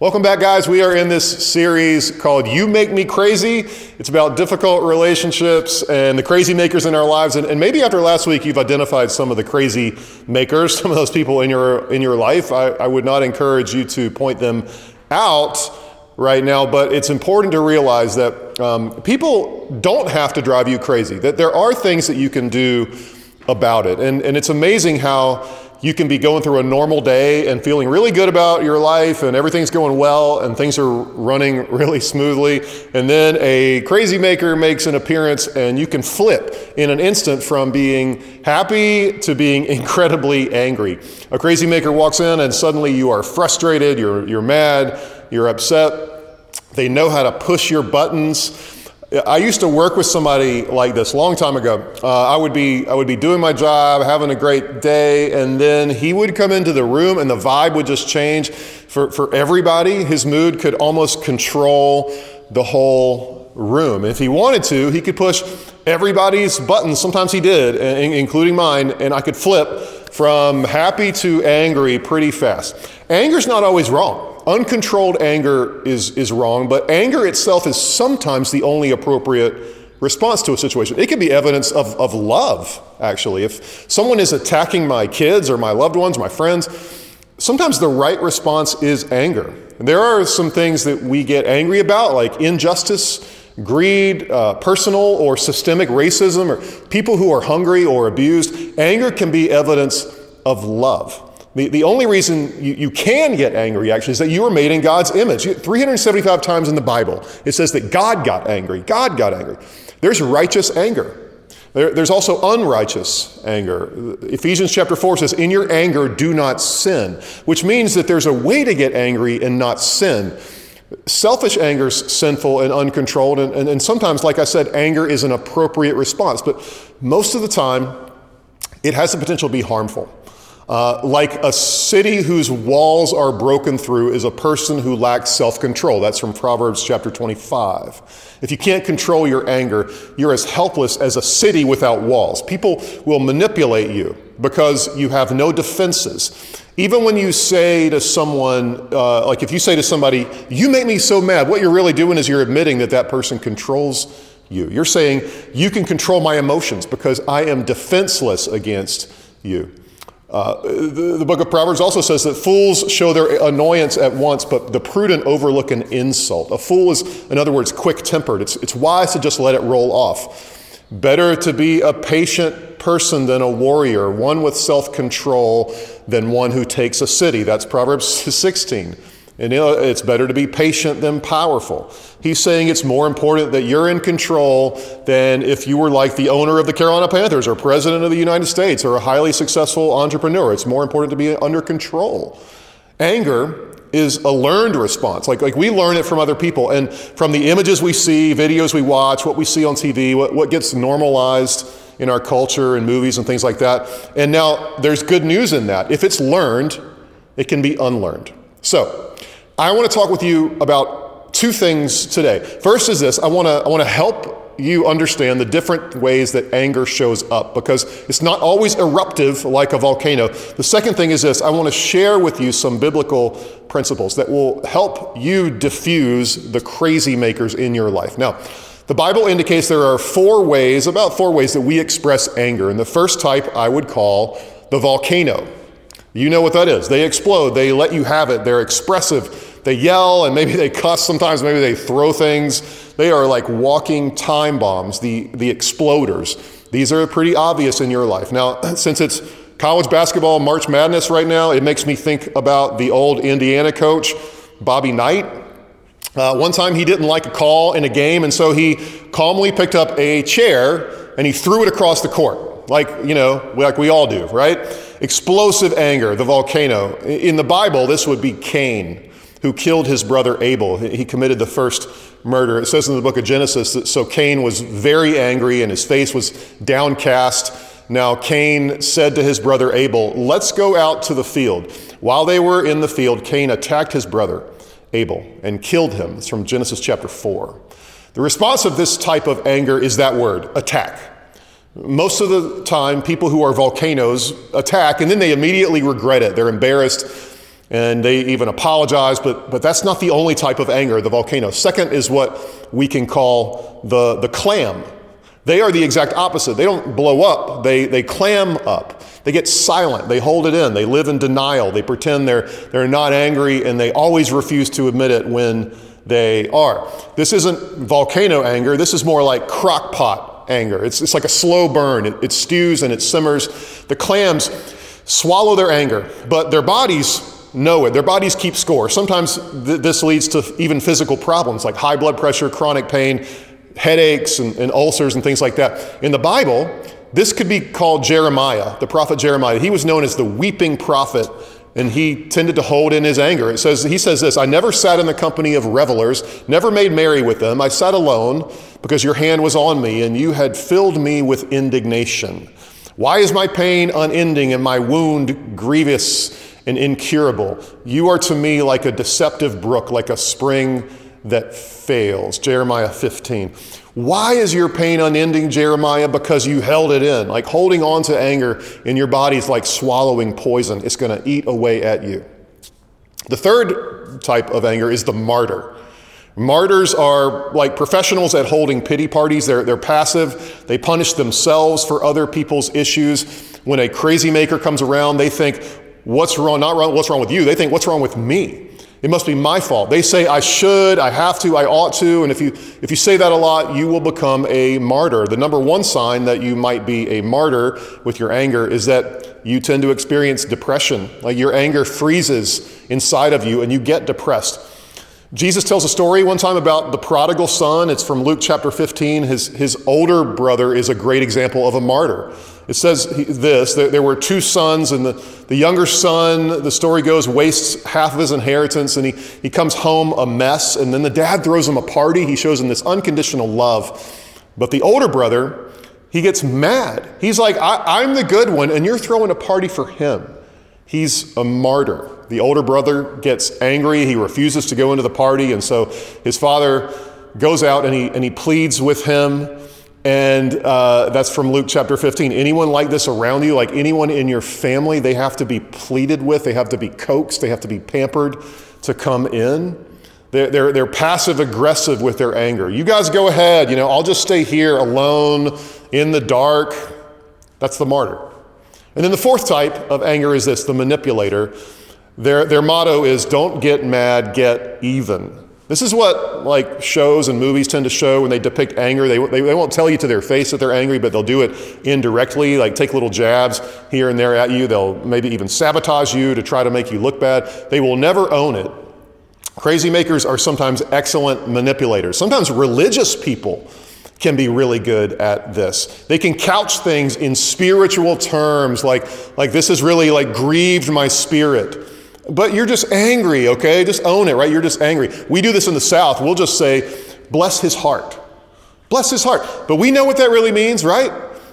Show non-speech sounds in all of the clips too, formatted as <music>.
Welcome back, guys. We are in this series called You Make Me Crazy. It's about difficult relationships and the crazy makers in our lives. And, and, maybe after last week, you've identified some of the crazy makers, <laughs> some of those people in your, in your life. I, I would not encourage you to point them out right now, but it's important to realize that um, people don't have to drive you crazy, that there are things that you can do about it. And, and it's amazing how you can be going through a normal day and feeling really good about your life and everything's going well and things are running <laughs> really smoothly. And then a crazy maker makes an appearance and you can flip in an instant from being happy to being <laughs> incredibly angry. A crazy maker walks in and suddenly you are frustrated, you're, you're mad, you're upset. They know how to push your buttons. I used to work with somebody like this a long time ago. Uh, I would be I would be doing my job, having a great day, and then he would come into the room, and the vibe would just change for for everybody. His mood could almost control the whole room. If he wanted to, he could push everybody's buttons. Sometimes he did, including mine, and I could flip from happy to angry pretty fast. Anger's not always wrong. Uncontrolled anger is, is wrong, but anger itself is sometimes the only appropriate response to a situation. It can be evidence of, of love, actually. If someone is attacking my kids or my loved ones, my friends, sometimes the right response is anger. There are some things that we get angry about, like injustice, greed, uh, personal or systemic racism, or people who are hungry or abused. Anger can be evidence of love. The, the only reason you, you can get angry, actually, is that you were made in God's image. 375 times in the Bible, it says that God got angry. God got angry. There's righteous anger. There, there's also unrighteous anger. Ephesians chapter 4 says, In your anger, do not sin, which means that there's a way to get angry and not sin. Selfish anger is sinful and uncontrolled, and, and, and sometimes, like I said, anger is an appropriate response, but most of the time, it has the potential to be harmful. Uh, like a city whose walls are broken through is a person who lacks self control. That's from Proverbs chapter 25. If you can't control your anger, you're as helpless as a city without walls. People will manipulate you because you have no defenses. Even when you say to someone, uh, like if you say to somebody, You make me so mad, what you're really doing is you're admitting that that person controls you. You're saying, You can control my emotions because I am defenseless against you. Uh, the, the, book of Proverbs also says that fools show their annoyance at once, but the prudent overlook an insult. A fool is, in other words, quick tempered. It's, it's wise to just let it roll off. Better to be a patient person than a warrior, one with self control than one who takes a city. That's Proverbs <laughs> 16. And it's better to be patient than powerful. He's saying it's more important that you're in control than if you were like the owner of the Carolina Panthers or president of the United States or a highly successful entrepreneur. It's more important to be under control. Anger is a learned response. Like, like we learn it from other people and from the images we see, videos we watch, what we see on TV, what, what gets normalized in our culture and movies and things like that. And now there's good news in that. If it's learned, it can be unlearned. So, I want to talk with you about two things today. First is this I want to, I want to help you understand the different ways that anger shows up because it's not always eruptive like a volcano. The second thing is this I want to share with you some biblical principles that will help you diffuse the crazy makers in your life. Now, the Bible indicates there are four ways, about four ways, that we express anger. And the first type I would call the volcano. You know what that is. They explode, they let you have it, they're expressive, they yell and maybe they cuss sometimes, maybe they throw things. They are like walking time bombs, the, the exploders. These are pretty obvious in your life. Now, <clears throat> since it's college basketball March Madness right now, it makes me think about the old Indiana coach, Bobby Knight. Uh, one time he didn't like a call in a game, and so he calmly picked up a chair and he threw it across the court, like, you know, like we all do, right? Explosive anger, the volcano. In the Bible, this would be Cain. Who killed his brother Abel. He committed the first murder. It says in the book of Genesis that so Cain was very angry and his face was downcast. Now Cain said to his brother Abel, Let's go out to the field. While they were in the field, Cain attacked his brother Abel and killed him. It's from Genesis chapter 4. The response of this type of anger is that word, attack. Most of the time, people who are volcanoes attack and then they immediately regret it. They're embarrassed and they even apologize, but, but that's not the only type of anger, the volcano. Second is what we can call the, the clam. They are the exact opposite. They don't blow up, they, they clam up. They get silent, they hold it in, they live in denial, they pretend they're, they're not angry, and they always refuse to admit it when they are. This isn't volcano anger, this is more like crock pot anger. It's, it's like a slow burn, it, it stews and it simmers. The clams swallow their anger, but their bodies know it. Their bodies keep score. Sometimes th- this leads to even physical problems like high blood pressure, chronic pain, headaches, and, and ulcers, and things like that. In the Bible, this could be called Jeremiah, the prophet Jeremiah. He was known as the weeping prophet and he tended to hold in his anger. It says he says this, I never sat in the company of revelers, never made merry with them. I sat alone because your hand was on me and you had filled me with indignation. Why is my pain unending and my wound grievous and incurable? You are to me like a deceptive brook, like a spring that fails. Jeremiah 15. Why is your pain unending, Jeremiah? Because you held it in. Like holding on to anger in your body is like swallowing poison, it's going to eat away at you. The third type of anger is the martyr. Martyrs are like professionals at holding pity parties. They're, they're passive. They punish themselves for other people's issues. When a crazy maker comes around, they think, what's wrong? Not wrong, what's wrong with you? They think, what's wrong with me? It must be my fault. They say, I should, I have to, I ought to. And if you, if you say that a lot, you will become a martyr. The number one sign that you might be a martyr with your anger is that you tend to experience depression. Like your anger freezes inside of you and you get depressed. Jesus tells a story one time about the prodigal son. It's from Luke chapter 15. His, his older brother is a great example of a martyr. It says this there were two sons, and the, the younger son, the story goes, wastes half of his inheritance, and he, he comes home a mess. And then the dad throws him a party. He shows him this unconditional love. But the older brother, he gets mad. He's like, I'm the good one, and you're throwing a party for him. He's a martyr. The older brother gets angry. He refuses to go into the party, and so his father goes out and he, and he pleads with him. And uh, that's from Luke chapter 15. Anyone like this around you, like anyone in your family, they have to be pleaded with, they have to be coaxed, they have to be pampered to come in. They're, they're, they're passive aggressive with their anger. You guys go ahead, you know, I'll just stay here alone in the dark. That's the martyr. And then the fourth type of anger is this the manipulator. Their, their motto is don't get mad, get even. This is what like shows and movies tend to show when they depict anger. They, they, they, won't tell you to their face that they're angry, but they'll do it indirectly, like take little jabs here and there at you. They'll maybe even sabotage you to try to make you look bad. They will never own it. Crazy makers are sometimes excellent manipulators. Sometimes religious people can be really good at this. They can couch things in spiritual terms like, like this has really like grieved my spirit. But you're just angry, okay? Just own it, right? You're just angry. We do this in the South. We'll just say, bless his heart. Bless his heart. But we know what that really means, right?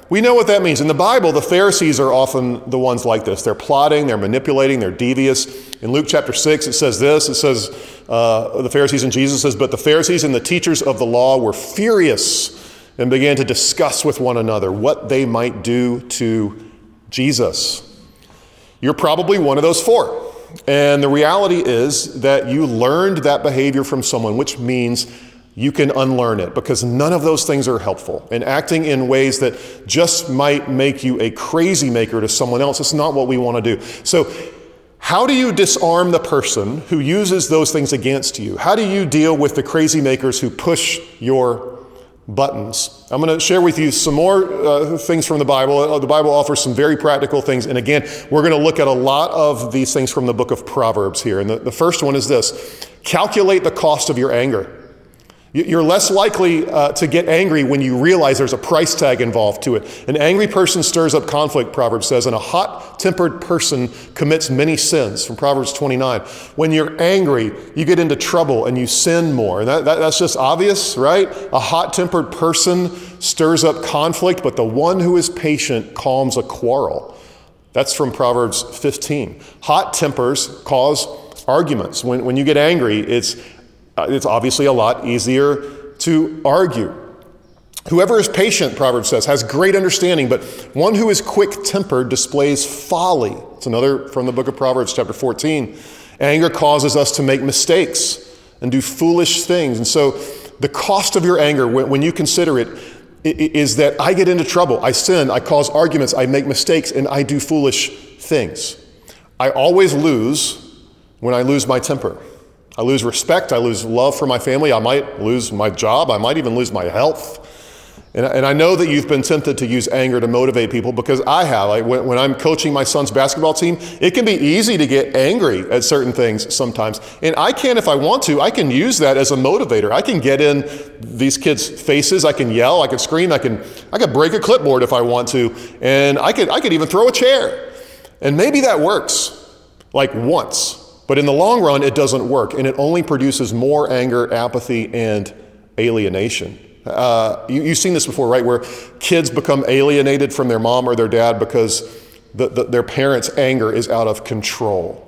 We know what that means. In the Bible, the Pharisees are often the ones like this. They're plotting, they're manipulating, they're devious. In Luke chapter 6, it says this it says, uh, the Pharisees and Jesus says, But the Pharisees and the teachers of the law were furious and began to discuss with one another what they might do to Jesus. You're probably one of those four. And the reality is that you learned that behavior from someone, which means you can unlearn it because none of those things are helpful. And acting in ways that just might make you a crazy maker to someone else, it's not what we want to do. So, how do you disarm the person who uses those things against you? How do you deal with the crazy makers who push your buttons. I'm going to share with you some more uh, things from the Bible. Uh, the Bible offers some very practical things. And again, we're going to look at a lot of these things from the book of Proverbs here. And the, the first one is this calculate the cost of your anger. You're less likely uh, to get angry when you realize there's a price tag involved to it. An angry person stirs up conflict, Proverbs says, and a hot tempered person commits many sins, from Proverbs 29. When you're angry, you get into trouble and you sin more. And that, that, that's just obvious, right? A hot tempered person stirs up conflict, but the one who is patient calms a quarrel. That's from Proverbs 15. Hot tempers cause arguments. When, when you get angry, it's uh, it's obviously a lot easier to argue. Whoever is patient, Proverbs says, has great understanding, but one who is quick tempered displays folly. It's another from the book of Proverbs, chapter 14. Anger causes us to make mistakes and do foolish things. And so, the cost of your anger, when, when you consider it, is that I get into trouble, I sin, I cause arguments, I make mistakes, and I do foolish things. I always lose when I lose my temper. I lose respect. I lose love for my family. I might lose my job. I might even lose my health. And, and I know that you've been tempted to use anger to motivate people because I have. Like when, when I'm coaching my son's basketball team, it can be easy to get angry at certain things sometimes. And I can, if I want to, I can use that as a motivator. I can get in these kids' faces. I can yell. I can scream. I can, I can break a clipboard if I want to. And I could, I could even throw a chair. And maybe that works like once. But in the long run, it doesn't work, and it only produces more anger, apathy, and alienation. Uh, you, have seen this before, right? Where kids become alienated from their mom or their dad because the, the, their parents' anger is out of control.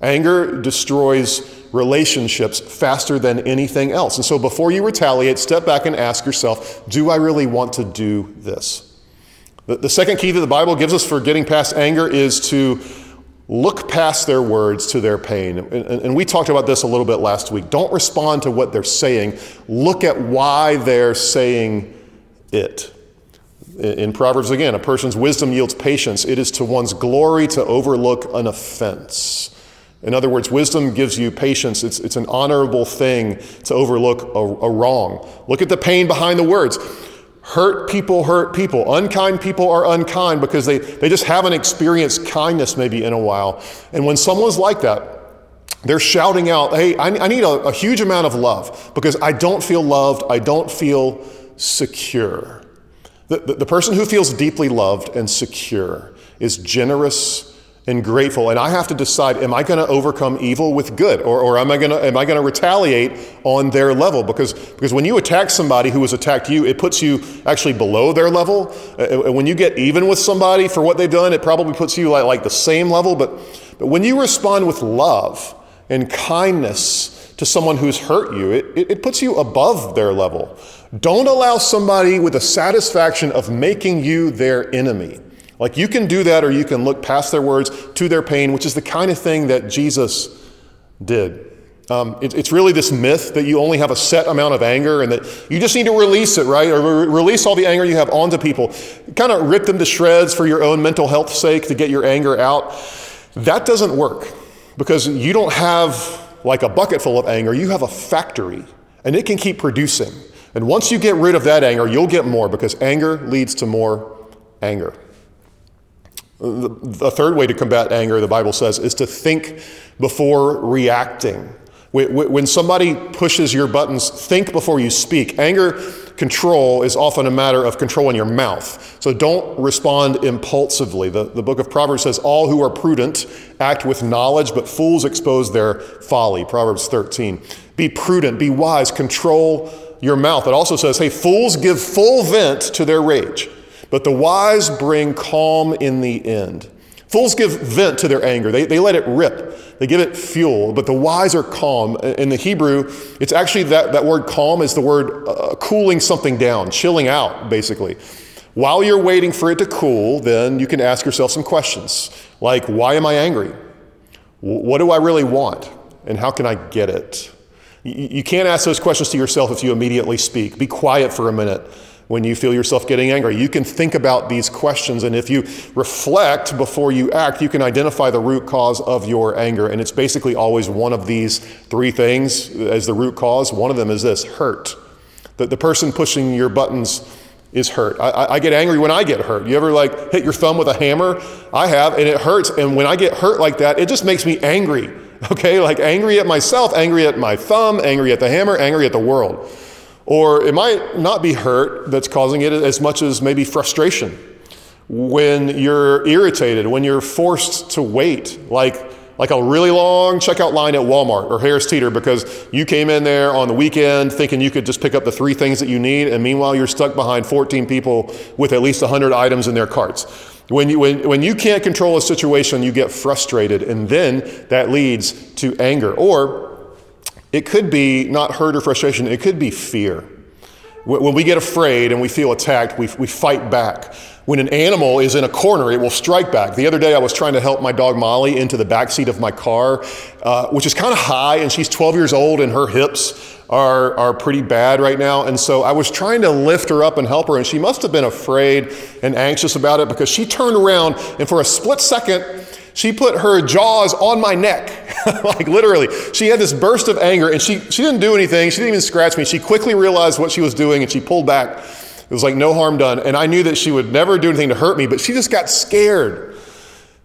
Anger destroys relationships faster than anything else. And so before you retaliate, step back and ask yourself do I really want to do this? The, the second key that the Bible gives us for getting past anger is to Look past their words to their pain. And, and, we talked about this a little bit last week. Don't respond to what they're saying, look at why they're saying it. In Proverbs, again, a person's wisdom yields patience. It is to one's glory to overlook an offense. In other words, wisdom gives you patience. It's, it's an honorable thing to overlook a, a wrong. Look at the pain behind the words. Hurt people hurt people. Unkind people are unkind because they, they just haven't experienced kindness maybe in a while. And when someone's like that, they're shouting out, hey, I, I need a, a huge amount of love because I don't feel loved, I don't feel secure. The, the, the person who feels deeply loved and secure is generous and grateful. And I have to decide, am I going to overcome evil with good? Or, or am I going to, retaliate on their level? Because, because when you attack somebody who has attacked you, it puts you actually below their level. Uh, when you get even with somebody for what they've done, it probably puts you like, like the same level. But, but when you respond with love and kindness to someone who's hurt you, it, it, it puts you above their level. Don't allow somebody with the satisfaction of making you their enemy. Like you can do that, or you can look past their words to their pain, which is the kind of thing that Jesus did. Um, it, it's really this myth that you only have a set amount of anger and that you just need to release it, right? Or re- release all the anger you have onto people. Kind of rip them to shreds for your own mental health sake to get your anger out. That doesn't work because you don't have like a bucket full of anger, you have a factory and it can keep producing. And once you get rid of that anger, you'll get more because anger leads to more anger. The third way to combat anger, the Bible says, is to think before reacting. When somebody pushes your buttons, think before you speak. Anger control is often a matter of controlling your mouth. So don't respond impulsively. The, the book of Proverbs says, All who are prudent act with knowledge, but fools expose their folly. Proverbs 13. Be prudent, be wise, control your mouth. It also says, Hey, fools give full vent to their rage. But the wise bring calm in the end. Fools give vent to their anger, they, they let it rip, they give it fuel, but the wise are calm. In the Hebrew, it's actually that, that word calm is the word uh, cooling something down, chilling out, basically. While you're waiting for it to cool, then you can ask yourself some questions like, why am I angry? What do I really want? And how can I get it? You can't ask those questions to yourself if you immediately speak. Be quiet for a minute when you feel yourself getting angry. You can think about these questions, and if you reflect before you act, you can identify the root cause of your anger. And it's basically always one of these three things as the root cause. One of them is this hurt. That the person pushing your buttons is hurt. I, I, get angry when I get hurt. You ever like hit your thumb with a hammer? I have, and it hurts. And when I get hurt like that, it just makes me angry. <laughs> Okay, like angry at myself, angry at my thumb, angry at the hammer, angry at the world. Or it might not be hurt that's causing it as much as maybe frustration. When you're irritated, when you're forced to wait, like like a really long checkout line at Walmart or Harris Teeter because you came in there on the weekend thinking you could just pick up the three things that you need, and meanwhile you're stuck behind 14 people with at least 100 items in their carts. When you, when, when you can't control a situation, you get frustrated, and then that leads to anger. Or it could be not hurt or frustration, it could be fear. When we get afraid and we feel attacked, we, we fight back. When an animal is in a corner, it will strike back. The other day, I was trying to help my dog Molly into the back seat of my car, uh, which is kind of high, and she's 12 years old, and her hips are, are pretty bad right now. And so I was trying to lift her up and help her, and she must have been afraid and anxious about it because she turned around, and for a split second, she put her jaws on my neck. <laughs> like literally. She had this burst of anger and she, she didn't do anything. She didn't even scratch me. She quickly realized what she was doing and she pulled back. It was like no harm done. And I knew that she would never do anything to hurt me, but she just got scared.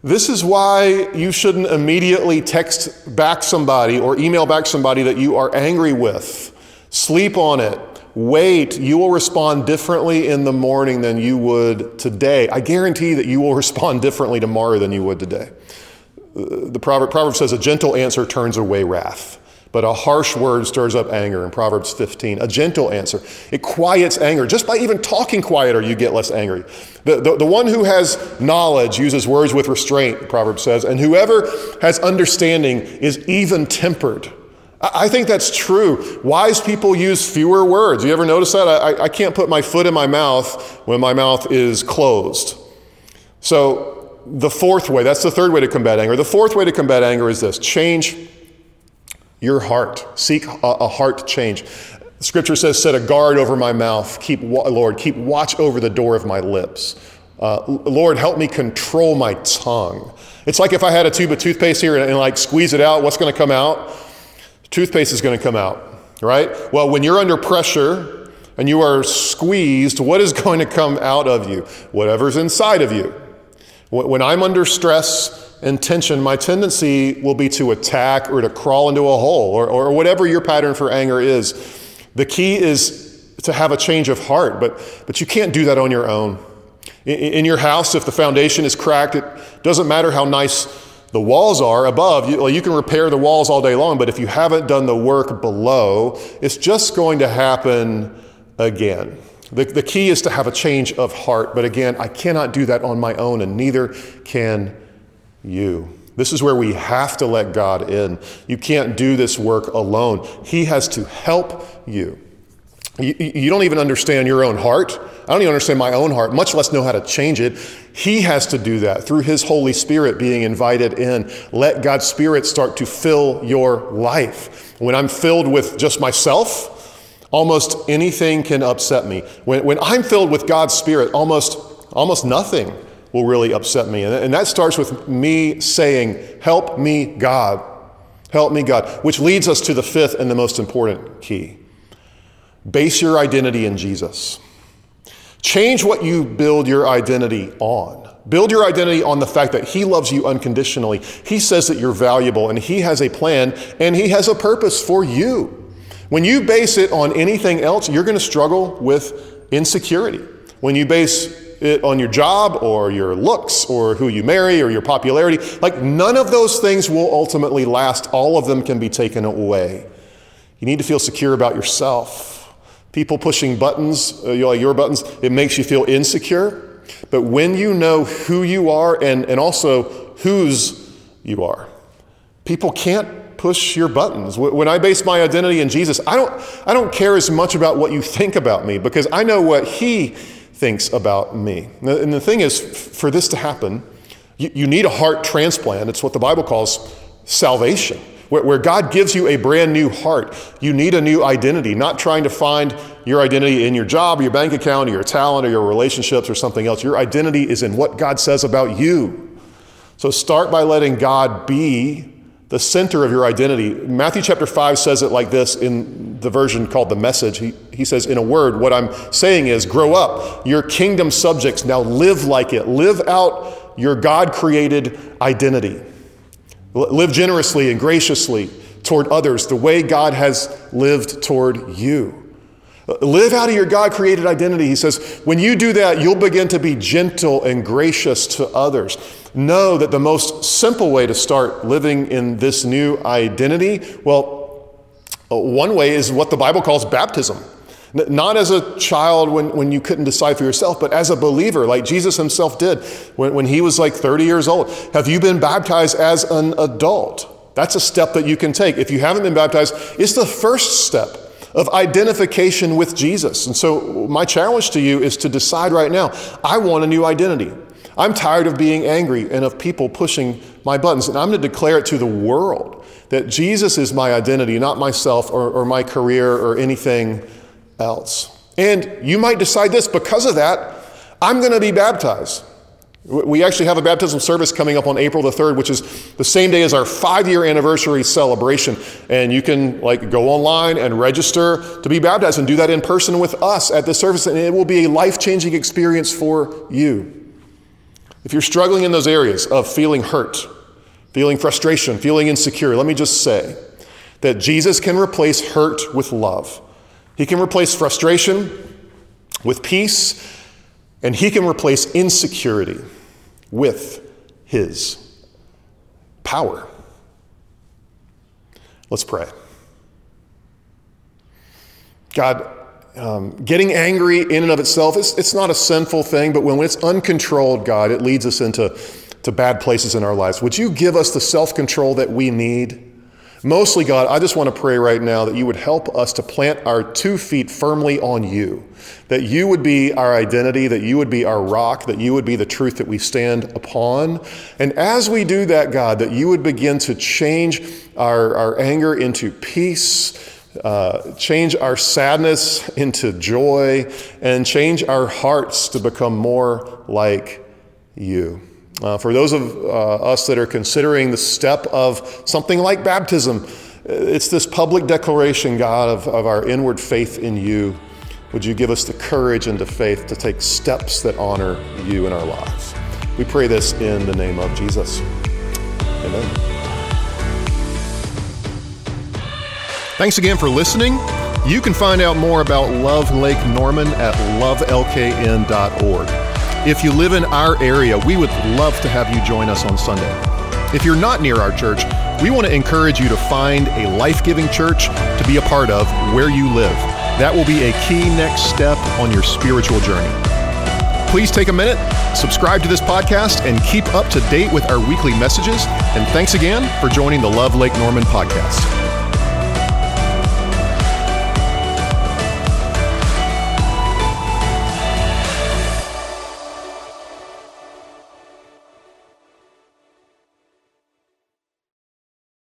This is why you shouldn't immediately text back somebody or email back somebody that you are angry with. Sleep on it. Wait, you will respond differently in the morning than you would today. I guarantee that you will <laughs> respond differently tomorrow than you would today. Uh, the proverb, proverb says, A gentle answer turns away wrath, but a harsh word stirs up anger in Proverbs 15. A gentle answer, it quiets anger. Just by even talking quieter, you get less angry. The, the, the one who has knowledge uses words with restraint, Proverbs says, and whoever has understanding is even tempered. I think that's true. Wise people use fewer words. You ever notice that? I, I can't put my foot in my mouth when my mouth is closed. So, the fourth way, that's the third way to combat anger. The fourth way to combat anger is this change your heart. Seek a, a heart change. Scripture says, Set a guard over my mouth. Keep, Lord, keep watch over the door of my lips. Uh, Lord, help me control my tongue. It's like if I had a tube of toothpaste here and, and like squeeze it out, what's going to come out? Toothpaste is going to come out, right? Well, when you're under pressure and you are squeezed, what is <laughs> going to come out of you? Whatever's inside of you. When I'm under stress and tension, my tendency will be to attack or to crawl into a hole or, or whatever your pattern for anger is. The key is to have a change of heart, but, but you can't do that on your own. In, in your house, if the foundation is cracked, it doesn't matter how nice the walls are above. You, you, can repair the walls all day long, but if you haven't done the work below, it's just going to happen again. The, the key is to have a change of heart, but again, I cannot do that on my own, and neither can you. This is where we have to let God in. You can't do this work alone, He has to help you. You, you don't even understand your own heart. I don't even understand my own heart, much less know how to change it. He has to do that through His Holy Spirit being invited in. Let God's Spirit start to fill your life. When I'm filled with just myself, almost anything can upset me. When, when I'm filled with God's Spirit, almost, almost nothing will really upset me. And, and that starts with me saying, Help me, God. Help me, God, which leads us to the fifth and the most important key. Base your identity in Jesus. Change what you build your identity on. Build your identity on the fact that He loves you unconditionally. He says that you're valuable and He has a plan and He has a purpose for you. When you base it on anything else, you're going to struggle with insecurity. When you base it on your job or your looks or who you marry or your popularity, like none of those things will ultimately last. All of them can be taken away. You need to feel secure about yourself. People pushing buttons, uh, your buttons, it makes you feel insecure. But when you know who you are and, and also whose you are, people can't push your buttons. When I base my identity in Jesus, I don't, I don't care as much about what you think about me because I know what He thinks about me. And the thing is, for this to happen, you, you need a heart transplant. It's what the Bible calls salvation where, God gives you a brand new heart. You need a new identity, not trying to find your identity in your job, your bank account, or your talent, or your relationships, or something else. Your identity is in what God says about you. So start by letting God be the center of your identity. Matthew chapter 5 says it like this in the version called the message. He, he says, in a word, what I'm saying is grow up. Your kingdom subjects now live like it. Live out your God created identity. Live generously and graciously toward others the way God has lived toward you. Live out of your God created identity. He says, when you do that, you'll begin to be gentle and gracious to others. Know that the most simple way to start living in this new identity, well, uh, one way is what the Bible calls baptism. Not as a child when, when you couldn't decide for yourself, but as a believer, like Jesus himself did when, when he was like 30 years old. Have you been baptized as an adult? That's a step that you can take. If you haven't been baptized, it's the first step of identification with Jesus. And so, my challenge to you is to decide right now I want a new identity. I'm tired of being angry and of people pushing my buttons. And I'm going to declare it to the world that Jesus is my identity, not myself or, or my career or anything else. And you might decide this because of that, I'm going to be baptized. We actually have a baptism service coming up on April the 3rd, which is the same day as our five year anniversary celebration. And you can like go online and register to be baptized and do that in person with us at the service. And it will be a life changing experience for you. If you're struggling in those areas of feeling hurt, feeling frustration, feeling insecure, let me just say that Jesus can replace hurt with love. He can replace frustration with peace, and He can replace insecurity with His power. Let's pray. God, um, getting angry in and of itself, it's, it's not a sinful thing, but when it's uncontrolled, God, it leads us into to bad places in our lives. Would you give us the self control that we need? Mostly, God, I just want to pray right now that you would help us to plant our two feet firmly on you, that you would be our identity, that you would be our rock, that you would be the truth that we stand upon. And as we do that, God, that you would begin to change our, our anger into peace. Uh, change our sadness into joy and change our hearts to become more like you. Uh, for those of uh, us that are considering the step of something like baptism, it's this public declaration, God, of, of our inward faith in you. Would you give us the courage and the faith to take steps that honor you in our lives? We pray this in the name of Jesus. Amen. Thanks again for listening. You can find out more about Love Lake Norman at lovelkn.org. If you live in our area, we would love to have you join us on Sunday. If you're not near our church, we want to encourage you to find a life giving church to be a part of where you live. That will be a key next step on your spiritual journey. Please take a minute, subscribe to this podcast, and keep up to date with our weekly messages. And thanks again for joining the Love Lake Norman podcast.